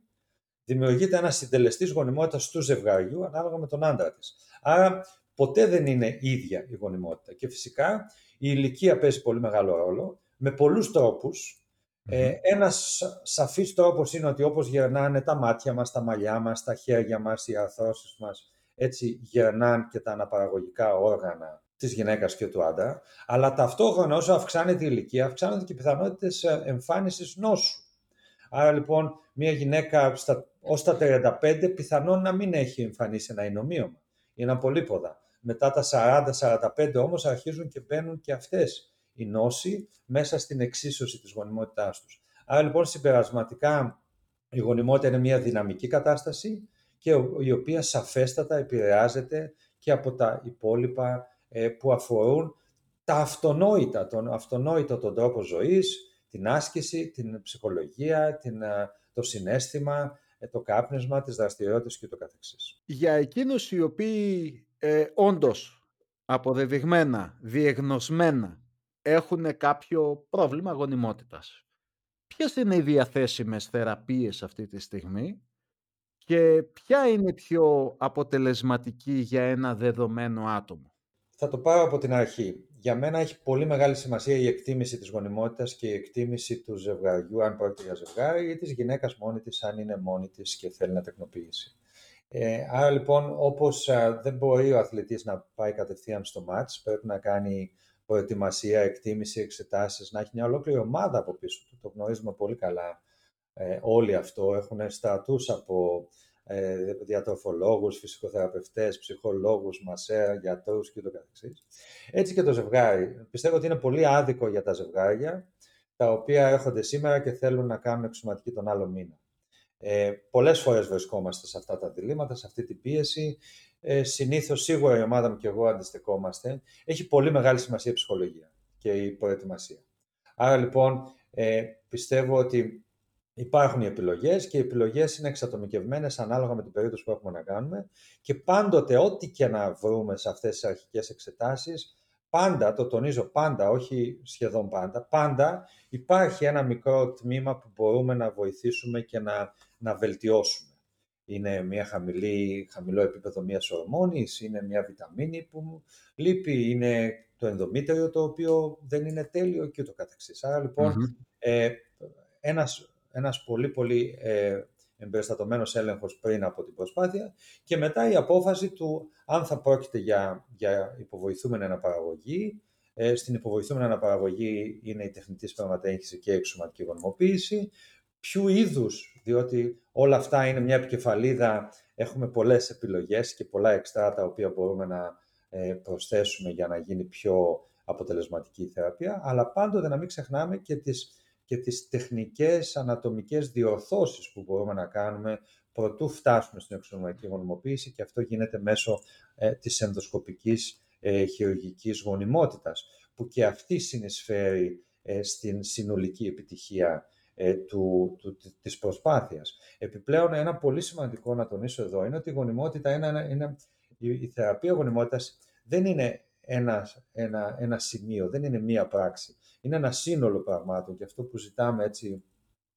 δημιουργείται ένας συντελεστής γονιμότητας του ζευγαριού ανάλογα με τον άντρα της. Άρα ποτέ δεν είναι ίδια η γονιμότητα. Και φυσικά η ηλικία παίζει πολύ μεγάλο ρόλο με πολλούς τρόπους. Ε, ένας σαφής τρόπος είναι ότι όπως γερνάνε τα μάτια μας, τα μαλλιά μας, τα χέρια μας, οι αρθρώσεις μας, έτσι γερνάνε και τα αναπαραγωγικά όργανα της γυναίκας και του άντρα, αλλά ταυτόχρονα όσο αυξάνεται η ηλικία, αυξάνονται και οι πιθανότητες εμφάνισης νόσου. Άρα λοιπόν, μια γυναίκα στα, ως τα 35 πιθανόν να μην έχει εμφανίσει ένα εινομίωμα ή ένα πολύποδα. Μετά τα 40-45 όμως αρχίζουν και μπαίνουν και αυτές οι νόσοι μέσα στην εξίσωση της γονιμότητάς τους. Άρα λοιπόν συμπερασματικά η γονιμότητα είναι μια δυναμική κατάσταση και η οποία σαφέστατα επηρεάζεται και από τα υπόλοιπα ε, που αφορούν τα αυτονόητα, τον αυτονόητο τον τρόπο ζωής, την άσκηση, την ψυχολογία, την, ε, το συνέστημα, ε, το κάπνισμα, τις δραστηριότητες και το καθεξής. Για εκείνους οι οποίοι ε, όντως αποδεδειγμένα, διεγνωσμένα έχουν κάποιο πρόβλημα γονιμότητας. Ποιες είναι οι διαθέσιμες θεραπείες αυτή τη στιγμή και ποια είναι πιο αποτελεσματική για ένα δεδομένο άτομο; Θα το πάρω από την αρχή. Για μένα έχει πολύ μεγάλη σημασία η εκτίμηση της γονιμότητας και η εκτίμηση του ζευγαριού, αν πρόκειται για ζευγάρι, ή της γυναίκας μόνη της, αν είναι μόνη της και θέλει να τεκνοποιήσει. Ε, άρα λοιπόν, όπως δεν μπορεί ο αθλητής να πάει κατευθείαν στο μάτς, πρέπει να κάνει προετοιμασία, εκτίμηση, εξετάσεις, να έχει μια ολόκληρη ομάδα από πίσω του. Το γνωρίζουμε πολύ καλά ε, όλοι αυτό. Έχουν στρατούς από ε, διατροφολόγους, φυσικοθεραπευτές, ψυχολόγους, μασέα, γιατρούς και το καθεξής. Έτσι και το ζευγάρι. Πιστεύω ότι είναι πολύ άδικο για τα ζευγάρια, τα οποία έρχονται σήμερα και θέλουν να κάνουν εξωματική τον άλλο μήνα. Ε, πολλές φορές βρισκόμαστε σε αυτά τα διλήμματα, σε αυτή την πίεση. Ε, συνήθως, σίγουρα η ομάδα μου και εγώ αντιστεκόμαστε. Έχει πολύ μεγάλη σημασία η ψυχολογία και η προετοιμασία. Άρα λοιπόν, ε, πιστεύω ότι Υπάρχουν οι επιλογές και οι επιλογές είναι εξατομικευμένες ανάλογα με την περίπτωση που έχουμε να κάνουμε και πάντοτε ό,τι και να βρούμε σε αυτές τις αρχικές εξετάσεις, πάντα, το τονίζω πάντα, όχι σχεδόν πάντα, πάντα υπάρχει ένα μικρό τμήμα που μπορούμε να βοηθήσουμε και να, να βελτιώσουμε. Είναι μια χαμηλή, χαμηλό επίπεδο μιας ορμόνης, είναι μια βιταμίνη που λείπει, είναι το ενδομήτριο το οποίο δεν είναι τέλειο και ούτω καθεξής. Άρα λοιπόν, ε, ένας ένας πολύ πολύ ε, εμπεριστατωμένος έλεγχος πριν από την προσπάθεια και μετά η απόφαση του αν θα πρόκειται για, για υποβοηθούμενη αναπαραγωγή. Ε, στην υποβοηθούμενη αναπαραγωγή είναι η τεχνητή σπερματέγχυση και η εξωματική γονιμοποίηση. Ποιου είδους, διότι όλα αυτά είναι μια επικεφαλίδα, έχουμε πολλές επιλογές και πολλά εξτρά τα οποία μπορούμε να ε, προσθέσουμε για να γίνει πιο αποτελεσματική η θεραπεία, αλλά πάντοτε να μην ξεχνάμε και τις και τις τεχνικές ανατομικές διορθώσεις που μπορούμε να κάνουμε προτού φτάσουμε στην εξωματική γονιμοποίηση και αυτό γίνεται μέσω ε, της ενδοσκοπικής ε, χειρουργικής γονιμότητας που και αυτή συνεισφέρει ε, στην συνολική επιτυχία ε, του, του, της προσπάθειας. Επιπλέον, ένα πολύ σημαντικό να τονίσω εδώ είναι ότι η γονιμότητα είναι, είναι η, η θεραπεία γονιμότητας δεν είναι ένας, ένα, ένα σημείο, δεν είναι μία πράξη. Είναι ένα σύνολο πραγμάτων και αυτό που ζητάμε έτσι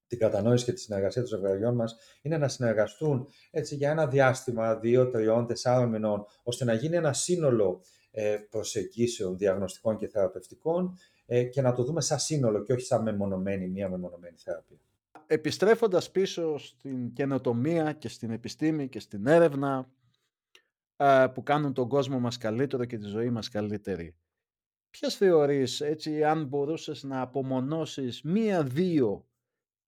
την κατανόηση και τη συνεργασία των ζευγαριών μας είναι να συνεργαστούν έτσι για ένα διάστημα δύο, τριών, τεσσάρων μηνών ώστε να γίνει ένα σύνολο ε, προσεγγίσεων διαγνωστικών και θεραπευτικών ε, και να το δούμε σαν σύνολο και όχι σαν μεμονωμένη, μία μεμονωμένη θεραπεία. Επιστρέφοντας πίσω στην καινοτομία και στην επιστήμη και στην έρευνα που κάνουν τον κόσμο μας καλύτερο και τη ζωή μας καλύτερη. Ποιες θεωρείς, έτσι, αν μπορούσες να απομονώσεις μία-δύο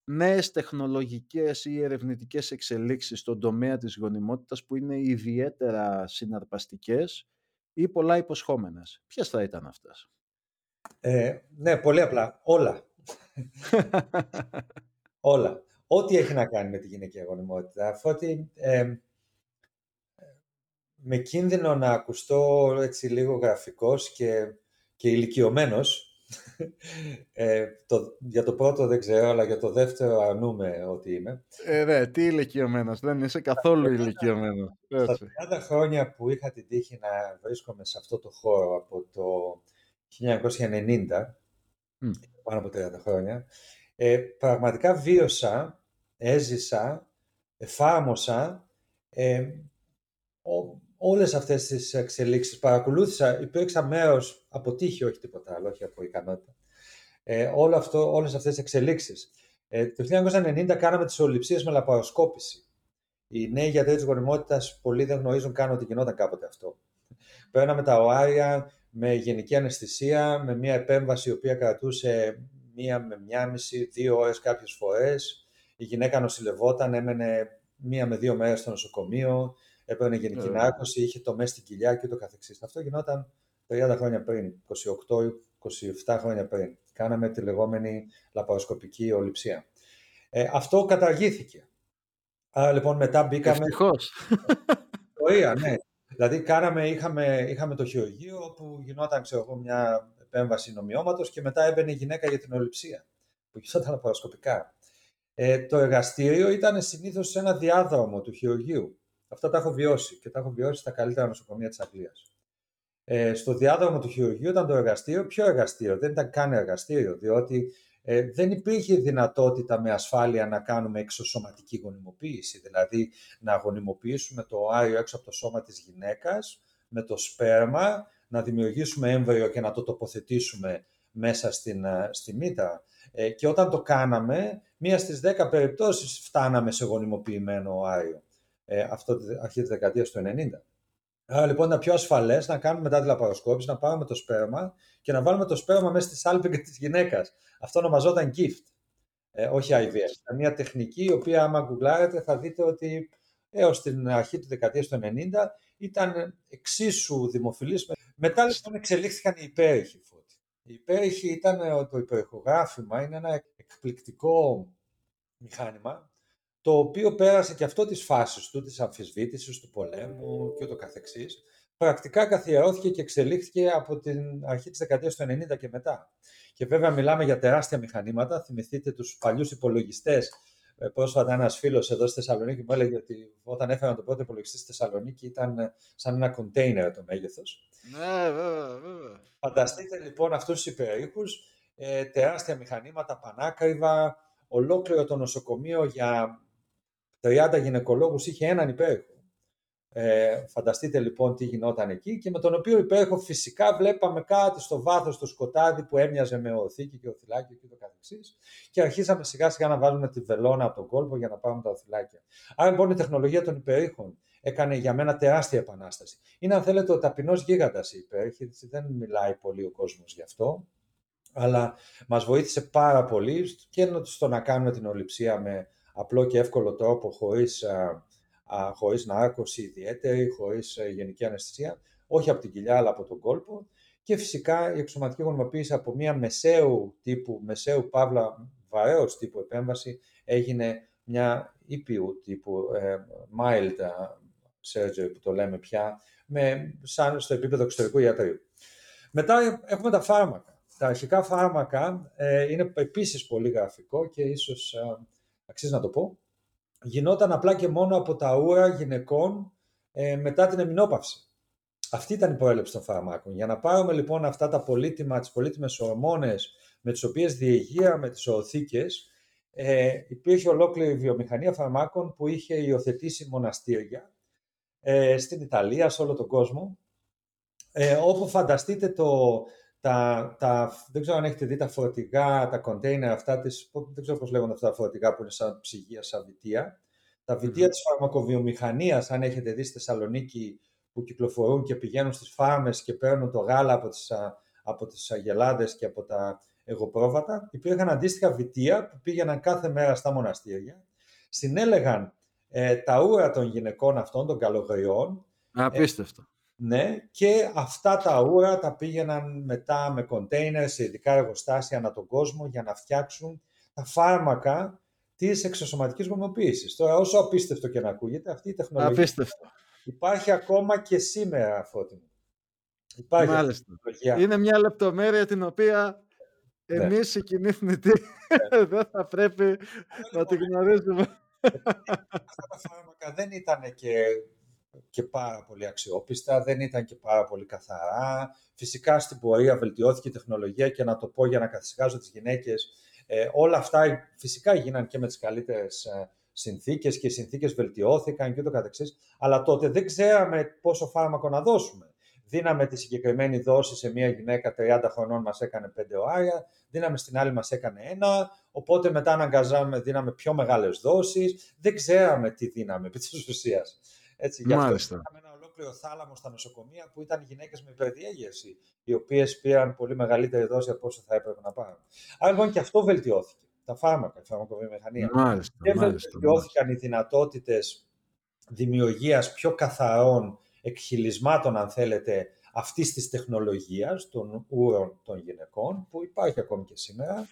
νέες τεχνολογικές ή ερευνητικές εξελίξεις στον τομέα της γονιμότητας που είναι ιδιαίτερα συναρπαστικές ή πολλά υποσχόμενες; Ποιες θα ήταν αυτές; Ε, ναι, πολύ απλά. Όλα. Όλα. ό,τι έχει να κάνει με τη γυναικεία γονιμότητα. Αφού με κίνδυνο να ακουστώ έτσι λίγο γραφικός και, και ηλικιωμένος, ε, το, για το πρώτο δεν ξέρω, αλλά για το δεύτερο αρνούμε ότι είμαι. Ε, ναι, τι ηλικιωμένος, δεν είσαι καθόλου ηλικιωμένος. Στα 30 χρόνια που είχα την τύχη να βρίσκομαι σε αυτό το χώρο από το 1990, πάνω από 30 χρόνια, ε, πραγματικά βίωσα, έζησα, εφάρμοσα ε, όλες αυτές τις εξελίξεις. Παρακολούθησα, υπήρξα μέρος από τύχη, όχι τίποτα άλλο, όχι από ικανότητα. Ε, όλο αυτό, όλες αυτές τις εξελίξεις. Ε, το 1990 κάναμε τις ολυψίες με λαπαροσκόπηση. Οι νέοι γιατροί της γονιμότητας πολλοί δεν γνωρίζουν καν ότι γινόταν κάποτε αυτό. Παίρναμε τα οάρια με γενική αναισθησία, με μια επέμβαση η οποία κρατούσε μία με μία μισή, δύο ώρες κάποιες φορές. Η γυναίκα νοσηλευόταν, έμενε μία με δύο μέρες στο νοσοκομείο, έπαιρνε γενική yeah. είχε το μέσα στην κοιλιά και το καθεξής. Αυτό γινόταν 30 χρόνια πριν, 28-27 χρόνια πριν. Κάναμε τη λεγόμενη λαπαροσκοπική ολυψία. Ε, αυτό καταργήθηκε. Άρα λοιπόν μετά μπήκαμε... Ευτυχώς. Ωραία, ναι. Δηλαδή κάναμε, είχαμε, είχαμε το χειρουργείο όπου γινόταν ξέρω εγώ, μια επέμβαση νομιώματος και μετά έμπαινε η γυναίκα για την ολυψία που γινόταν λαπαροσκοπικά. Ε, το εργαστήριο ήταν συνήθως σε ένα διάδρομο του χειρουργείου. Αυτά τα έχω βιώσει και τα έχω βιώσει στα καλύτερα νοσοκομεία της Αγγλίας. Ε, στο διάδρομο του χειρουργείου ήταν το εργαστήριο. Ποιο εργαστήριο, δεν ήταν καν εργαστήριο, διότι ε, δεν υπήρχε δυνατότητα με ασφάλεια να κάνουμε εξωσωματική γονιμοποίηση, δηλαδή να γονιμοποιήσουμε το άριο έξω από το σώμα της γυναίκας με το σπέρμα, να δημιουργήσουμε έμβριο και να το τοποθετήσουμε μέσα στην, ε, στη μύτα. Ε, και όταν το κάναμε, μία στις δέκα περιπτώσεις φτάναμε σε γονιμοποιημένο άριο ε, αυτό αρχή της δεκαετίας του 90. Άρα λοιπόν ήταν πιο ασφαλές να κάνουμε μετά τη λαπαροσκόπηση, να πάρουμε το σπέρμα και να βάλουμε το σπέρμα μέσα στη σάλπιγγα τη γυναίκα. Αυτό ονομαζόταν gift, ε, όχι IVF. Ήταν μια τεχνική η οποία, άμα γκουγκλάρετε, θα δείτε ότι έως την αρχή του δεκαετίας του 90 ήταν εξίσου δημοφιλής. Μετά λοιπόν εξελίχθηκαν οι υπέρηχοι φώτη. Οι υπέρηχοι ήταν το υπερηχογράφημα, είναι ένα εκπληκτικό μηχάνημα το οποίο πέρασε και αυτό τις φάσεις του, της αμφισβήτησης, του πολέμου και ούτω καθεξής, πρακτικά καθιερώθηκε και εξελίχθηκε από την αρχή της δεκαετίας του 90 και μετά. Και βέβαια μιλάμε για τεράστια μηχανήματα, θυμηθείτε τους παλιούς υπολογιστές. Ε, πρόσφατα ένας φίλος εδώ στη Θεσσαλονίκη μου έλεγε ότι όταν έφεραν το πρώτο υπολογιστή στη Θεσσαλονίκη ήταν ε, σαν ένα κοντέινερ το μέγεθος. Ναι, βέβαια, βέβαια. Φανταστείτε λοιπόν αυτούς τους υπερήχους, ε, τεράστια μηχανήματα, πανάκριβα, ολόκληρο το νοσοκομείο για 30 γυναικολόγους είχε έναν υπέροχο. Ε, φανταστείτε λοιπόν τι γινόταν εκεί και με τον οποίο υπέροχο φυσικά βλέπαμε κάτι στο βάθος του σκοτάδι που έμοιαζε με οθήκη και οθυλάκι και το καθεξής και αρχίσαμε σιγά σιγά να βάζουμε τη βελόνα από τον κόλπο για να πάρουμε τα οθυλάκια. Άρα λοιπόν η τεχνολογία των υπερήχων έκανε για μένα τεράστια επανάσταση. Είναι αν θέλετε ο ταπεινός γίγαντας η υπέροχη, δεν μιλάει πολύ ο κόσμος γι' αυτό, αλλά μας βοήθησε πάρα πολύ και στο να κάνουμε την ολυψία με απλό και εύκολο τρόπο χωρίς, α, α, χωρίς νάρκωση ιδιαίτερη, χωρίς ε, γενική αναισθησία, όχι από την κοιλιά αλλά από τον κόλπο και φυσικά η εξωματική γονιμοποίηση από μια μεσαίου τύπου, μεσαίου παύλα βαρέως τύπου επέμβαση έγινε μια ήπιου τύπου ε, mild surgery που το λέμε πια, με, σαν στο επίπεδο εξωτερικού ιατρίου. Μετά έχουμε τα φάρμακα. Τα αρχικά φάρμακα ε, είναι επίσης πολύ γραφικό και ίσως αξίζει να το πω, γινόταν απλά και μόνο από τα ούρα γυναικών ε, μετά την εμεινόπαυση. Αυτή ήταν η προέλευση των φαρμάκων. Για να πάρουμε λοιπόν αυτά τα πολύτιμα, τις πολύτιμες ορμόνες με τις οποίες διεγείραμε τις οθήκες, ε, υπήρχε ολόκληρη βιομηχανία φαρμάκων που είχε υιοθετήσει μοναστήρια ε, στην Ιταλία, σε όλο τον κόσμο, ε, όπου φανταστείτε το, τα, τα, δεν ξέρω αν έχετε δει τα φορτηγά, τα κοντέινερ αυτά, τις, δεν ξέρω πώς λέγονται αυτά τα φορτηγά που είναι σαν ψυγεία, σαν βιτία. Τα βιτία mm-hmm. της φαρμακοβιομηχανίας, αν έχετε δει στη Θεσσαλονίκη, που κυκλοφορούν και πηγαίνουν στις φάρμες και παίρνουν το γάλα από τις, από τις αγελάδες και από τα εγωπρόβατα. Υπήρχαν αντίστοιχα βιτία που πήγαιναν κάθε μέρα στα μοναστήρια, συνέλεγαν ε, τα ούρα των γυναικών αυτών, των καλογριών. Απίστευτο. Ναι, και αυτά τα ούρα τα πήγαιναν μετά με κοντέινερ σε ειδικά εργοστάσια ανά τον κόσμο για να φτιάξουν τα φάρμακα της εξωσωματικής γονιμοποίησης. Τώρα, όσο απίστευτο και να ακούγεται, αυτή η τεχνολογία Απίστευτο. υπάρχει ακόμα και σήμερα, Φώτη Υπάρχει Μάλιστα. Είναι μια λεπτομέρεια την οποία ναι. εμείς οι κοινοί θνητοί ναι. δεν θα πρέπει να την γνωρίζουμε. Αυτά τα φάρμακα δεν ήταν και, και πάρα πολύ αξιόπιστα, δεν ήταν και πάρα πολύ καθαρά. Φυσικά στην πορεία βελτιώθηκε η τεχνολογία και να το πω για να καθησυχάζω τις γυναίκες, ε, όλα αυτά φυσικά γίναν και με τις καλύτερες ε, συνθήκες και οι συνθήκες βελτιώθηκαν και ούτω καθεξής, αλλά τότε δεν ξέραμε πόσο φάρμακο να δώσουμε. Δίναμε τη συγκεκριμένη δόση σε μια γυναίκα 30 χρονών, μας έκανε 5 οάρια, δίναμε στην άλλη μας έκανε ένα, οπότε μετά αναγκαζάμε, δίναμε πιο μεγάλες δόσεις, δεν ξέραμε τι δίναμε επί της ουσίας. Έτσι, γι' αυτό είχαμε ένα ολόκληρο θάλαμο στα νοσοκομεία που ήταν γυναίκες με υπερδιέγερση, οι οποίες πήραν πολύ μεγαλύτερη δόση από όσο θα έπρεπε να πάρουν. Άρα λοιπόν και αυτό βελτιώθηκε. Τα φάρμακα, η φαρμακοβιομηχανία. Μάλιστα, και βελτιώθηκαν οι δυνατότητες δημιουργίας πιο καθαρών εκχυλισμάτων, αν θέλετε, αυτής της τεχνολογίας των ούρων των γυναικών, που υπάρχει ακόμη και σήμερα, ε,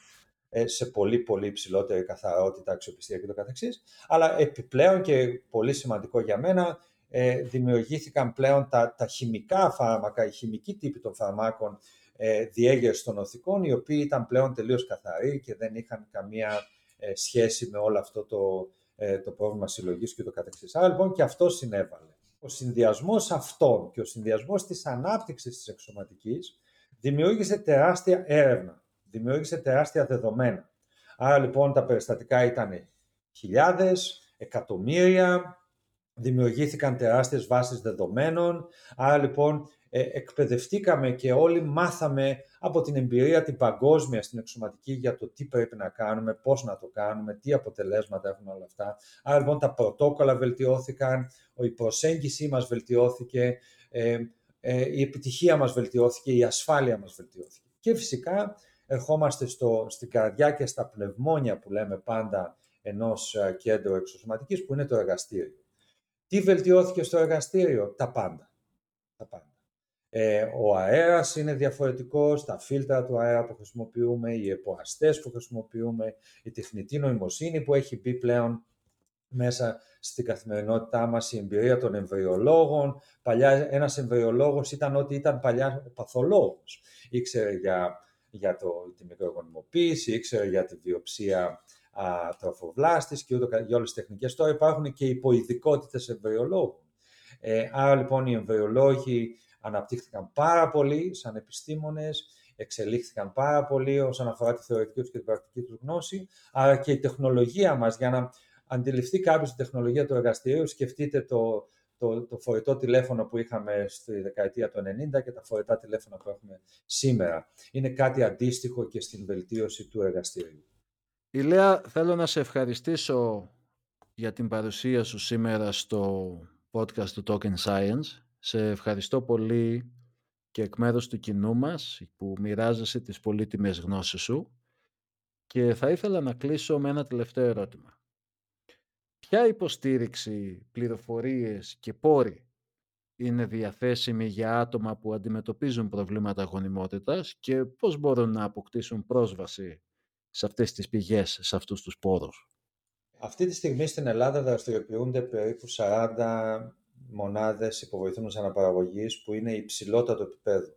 σε πολύ πολύ υψηλότερη καθαρότητα, αξιοπιστία και το καθεξής. Αλλά επιπλέον και πολύ σημαντικό για μένα, ε, δημιουργήθηκαν πλέον τα, τα χημικά φάρμακα, οι χημικοί τύποι των φαρμάκων ε, διέγερση των οθικών, οι οποίοι ήταν πλέον τελείως καθαροί και δεν είχαν καμία ε, σχέση με όλο αυτό το, ε, το πρόβλημα συλλογής και το καθεξής. Άρα λοιπόν και αυτό συνέβαλε ο συνδυασμός αυτών και ο συνδυασμός της ανάπτυξης της εξωματικής δημιούργησε τεράστια έρευνα, δημιούργησε τεράστια δεδομένα. Άρα λοιπόν τα περιστατικά ήταν χιλιάδες, εκατομμύρια, δημιουργήθηκαν τεράστιες βάσεις δεδομένων, άρα λοιπόν ε, εκπαιδευτήκαμε και όλοι μάθαμε από την εμπειρία την παγκόσμια στην εξωματική για το τι πρέπει να κάνουμε, πώς να το κάνουμε, τι αποτελέσματα έχουν όλα αυτά. Άρα λοιπόν τα πρωτόκολλα βελτιώθηκαν, η προσέγγιση μας βελτιώθηκε, ε, ε, η επιτυχία μας βελτιώθηκε, η ασφάλεια μας βελτιώθηκε. Και φυσικά ερχόμαστε στο, στην καρδιά και στα πνευμόνια που λέμε πάντα ενός κέντρου εξωσωματικής που είναι το εργαστήριο. Τι βελτιώθηκε στο εργαστήριο, τα πάντα. Τα πάντα. Ε, ο αέρας είναι διαφορετικός, τα φίλτρα του αέρα που χρησιμοποιούμε, οι εποαστές που χρησιμοποιούμε, η τεχνητή νοημοσύνη που έχει μπει πλέον μέσα στην καθημερινότητά μας, η εμπειρία των εμβριολόγων. Παλιά ένας εμβριολόγος ήταν ό,τι ήταν παλιά ο παθολόγος. Ήξερε για, για το, τη μικρογονιμοποίηση, ήξερε για τη βιοψία α, τροφοβλάστης και ούτω για όλες τις τεχνικές. Τώρα υπάρχουν και υποειδικότητες εμβριολόγων. Ε, άρα λοιπόν οι εμβριολόγοι αναπτύχθηκαν πάρα πολύ σαν επιστήμονες, εξελίχθηκαν πάρα πολύ όσον αφορά τη θεωρητική τους και την πρακτική τους γνώση, αλλά και η τεχνολογία μας για να αντιληφθεί κάποιος την τεχνολογία του εργαστηρίου, σκεφτείτε το, το, το φορητό τηλέφωνο που είχαμε στη δεκαετία του 90 και τα φορητά τηλέφωνα που έχουμε σήμερα. Είναι κάτι αντίστοιχο και στην βελτίωση του εργαστηρίου. Ηλέα, θέλω να σε ευχαριστήσω για την παρουσία σου σήμερα στο podcast του Token Science. Σε ευχαριστώ πολύ και εκ μέρους του κοινού μας που μοιράζεσαι τις πολύτιμες γνώσεις σου και θα ήθελα να κλείσω με ένα τελευταίο ερώτημα. Ποια υποστήριξη, πληροφορίες και πόροι είναι διαθέσιμοι για άτομα που αντιμετωπίζουν προβλήματα γονιμότητας και πώς μπορούν να αποκτήσουν πρόσβαση σε αυτές τις πηγές, σε αυτούς τους πόρους; Αυτή τη στιγμή στην Ελλάδα δραστηριοποιούνται περίπου 40 μονάδες υποβοηθούμενης αναπαραγωγής που είναι υψηλότατο επίπεδο.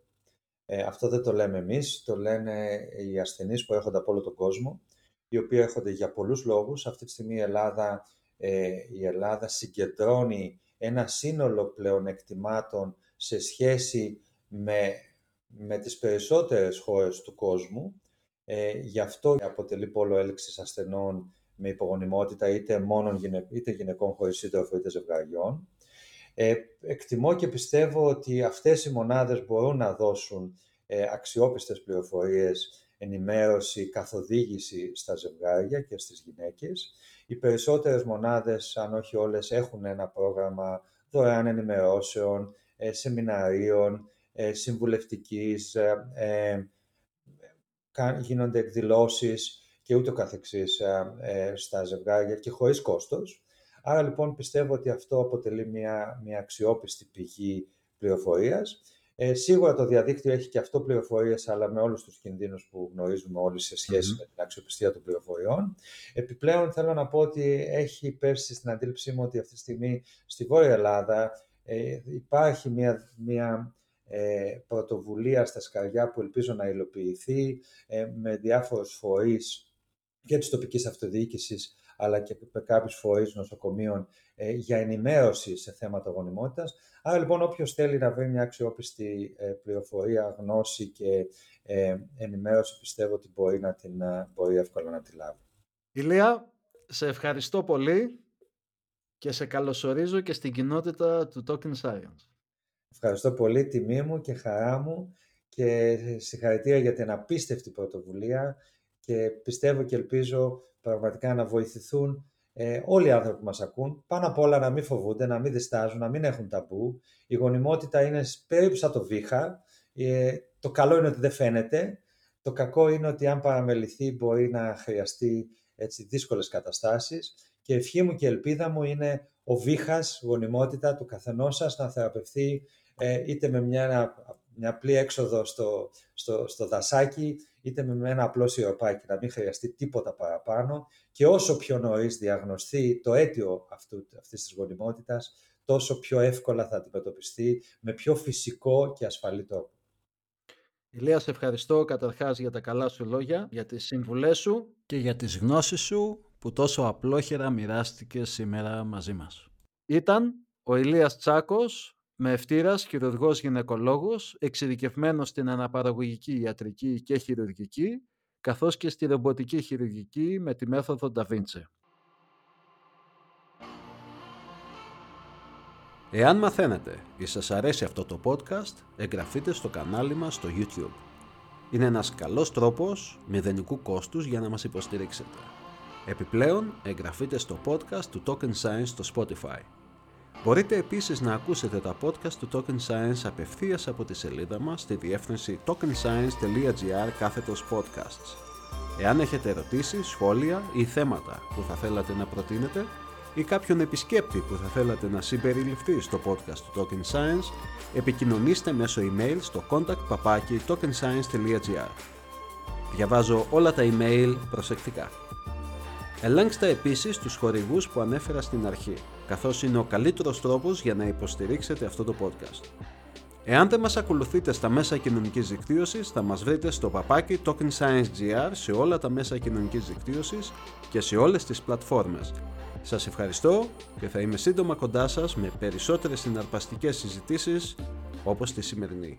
Ε, αυτό δεν το λέμε εμείς, το λένε οι ασθενείς που έρχονται από όλο τον κόσμο, οι οποίοι έρχονται για πολλούς λόγους. Αυτή τη στιγμή η Ελλάδα, ε, η Ελλάδα συγκεντρώνει ένα σύνολο πλεονεκτημάτων σε σχέση με, με τις περισσότερες χώρες του κόσμου. Ε, γι' αυτό αποτελεί πόλο έλξης ασθενών με υπογονιμότητα είτε, μόνον, είτε γυναικών χωρίς σύντροφο είτε ζευγαριών. Ε, εκτιμώ και πιστεύω ότι αυτές οι μονάδες μπορούν να δώσουν ε, αξιόπιστες πληροφορίες, ενημέρωση, καθοδήγηση στα ζευγάρια και στις γυναίκες. Οι περισσότερες μονάδες, αν όχι όλες, έχουν ένα πρόγραμμα δωρεάν ενημερώσεων, ε, σεμιναρίων, ε, συμβουλευτικής, ε, ε γίνονται εκδηλώσεις και ούτω καθεξής ε, στα ζευγάρια και χωρίς κόστος. Άρα λοιπόν πιστεύω ότι αυτό αποτελεί μια, μια αξιόπιστη πηγή πληροφορίας. Ε, σίγουρα το διαδίκτυο έχει και αυτό πληροφορίες, αλλά με όλους τους κινδύνους που γνωρίζουμε όλοι σε σχεση με την αξιοπιστία των πληροφοριών. Επιπλέον θέλω να πω ότι έχει πέρσει στην αντίληψή μου ότι αυτή τη στιγμή στη Βόρεια Ελλάδα ε, υπάρχει μια, μια ε, πρωτοβουλία στα σκαριά που ελπίζω να υλοποιηθεί ε, με διάφορους φορείς και της τοπικής αυτοδιοίκησης αλλά και με κάποιους φορείς νοσοκομείων ε, για ενημέρωση σε θέματα γονιμότητας. Άρα λοιπόν όποιος θέλει να βρει μια αξιόπιστη ε, πληροφορία, γνώση και ε, ενημέρωση πιστεύω ότι μπορεί, να την, μπορεί εύκολα να τη λάβει. Ηλία, σε ευχαριστώ πολύ και σε καλωσορίζω και στην κοινότητα του Token Science. Ευχαριστώ πολύ, τιμή μου και χαρά μου και συγχαρητήρια για την απίστευτη πρωτοβουλία και πιστεύω και ελπίζω πραγματικά να βοηθηθούν ε, όλοι οι άνθρωποι που μας ακούν, πάνω απ' όλα να μην φοβούνται, να μην διστάζουν, να μην έχουν ταμπού. Η γονιμότητα είναι περίπου σαν το βήχα. Ε, το καλό είναι ότι δεν φαίνεται. Το κακό είναι ότι αν παραμεληθεί μπορεί να χρειαστεί έτσι, δύσκολες καταστάσεις. Και ευχή μου και ελπίδα μου είναι ο βήχας, γονιμότητα του καθενός σας να θεραπευθεί ε, είτε με μια, μια απλή έξοδο στο, στο, στο δασάκι, είτε με ένα απλό σιροπάκι, να μην χρειαστεί τίποτα παραπάνω και όσο πιο νωρίς διαγνωστεί το αίτιο αυτού, αυτής της γονιμότητας, τόσο πιο εύκολα θα αντιμετωπιστεί με πιο φυσικό και ασφαλή τρόπο. Ηλίας, σε ευχαριστώ καταρχάς για τα καλά σου λόγια, για τις συμβουλές σου και για τις γνώσεις σου που τόσο απλόχερα μοιράστηκες σήμερα μαζί μας. Ήταν ο Ηλίας Τσάκος, με ευτήρας χειρουργός γυναικολόγος, εξειδικευμένος στην αναπαραγωγική ιατρική και χειρουργική, καθώς και στη ρομποτική χειρουργική με τη μέθοδο Da Vinci. Εάν μαθαίνετε ή σας αρέσει αυτό το podcast, εγγραφείτε στο κανάλι μας στο YouTube. Είναι ένας καλός τρόπος μηδενικού κόστους για να μας υποστηρίξετε. Επιπλέον, εγγραφείτε στο podcast του Token Science στο Spotify. Μπορείτε επίσης να ακούσετε τα podcast του Token Science απευθείας από τη σελίδα μας στη διεύθυνση tokenscience.gr κάθετος podcasts. Εάν έχετε ερωτήσεις, σχόλια ή θέματα που θα θέλατε να προτείνετε ή κάποιον επισκέπτη που θα θέλατε να συμπεριληφθεί στο podcast του Token Science, επικοινωνήστε μέσω email στο contact tokenscience.gr. Διαβάζω όλα τα email προσεκτικά. Ελέγξτε επίσης τους χορηγούς που ανέφερα στην αρχή, καθώς είναι ο καλύτερος τρόπος για να υποστηρίξετε αυτό το podcast. Εάν δεν μας ακολουθείτε στα μέσα κοινωνικής δικτύωσης, θα μας βρείτε στο παπάκι Token Science GR σε όλα τα μέσα κοινωνικής δικτύωσης και σε όλες τις πλατφόρμες. Σας ευχαριστώ και θα είμαι σύντομα κοντά σας με περισσότερες συναρπαστικές συζητήσεις όπως τη σημερινή.